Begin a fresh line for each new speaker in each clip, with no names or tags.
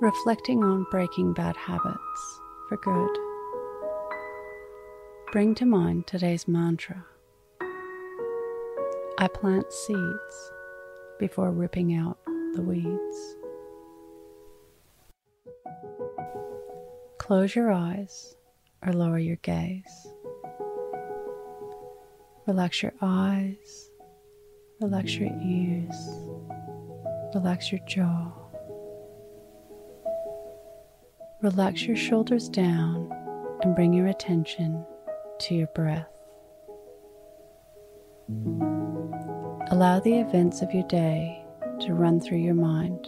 reflecting on breaking bad habits for good. Bring to mind today's mantra I plant seeds before ripping out the weeds. Close your eyes or lower your gaze. Relax your eyes, relax your ears, relax your jaw. Relax your shoulders down and bring your attention to your breath. Allow the events of your day to run through your mind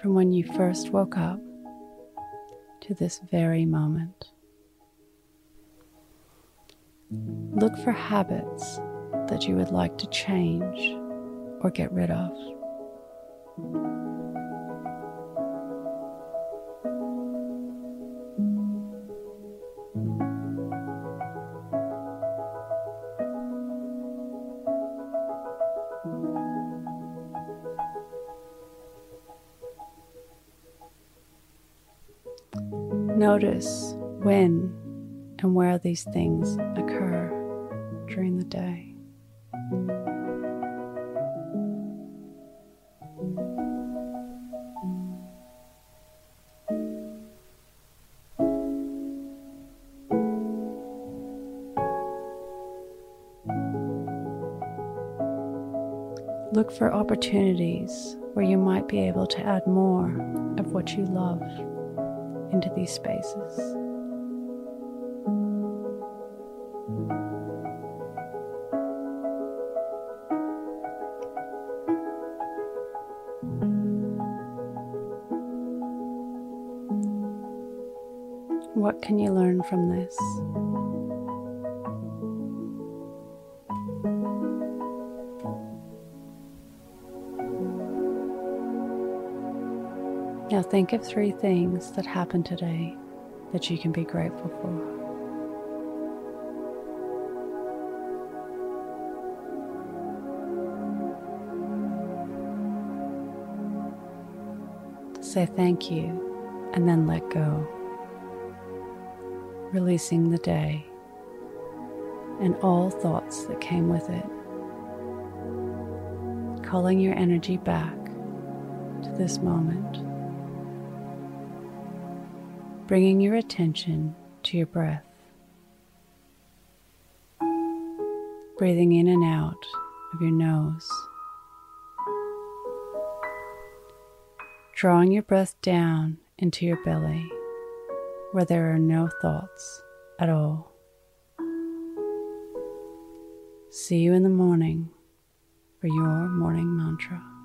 from when you first woke up to this very moment. Look for habits that you would like to change or get rid of. Notice when and where these things occur during the day. Look for opportunities where you might be able to add more of what you love into these spaces. What can you learn from this? Now think of three things that happened today that you can be grateful for. Say thank you and then let go, releasing the day and all thoughts that came with it, calling your energy back to this moment bringing your attention to your breath. Breathing in and out of your nose. Drawing your breath down into your belly where there are no thoughts at all. See you in the morning for your morning mantra.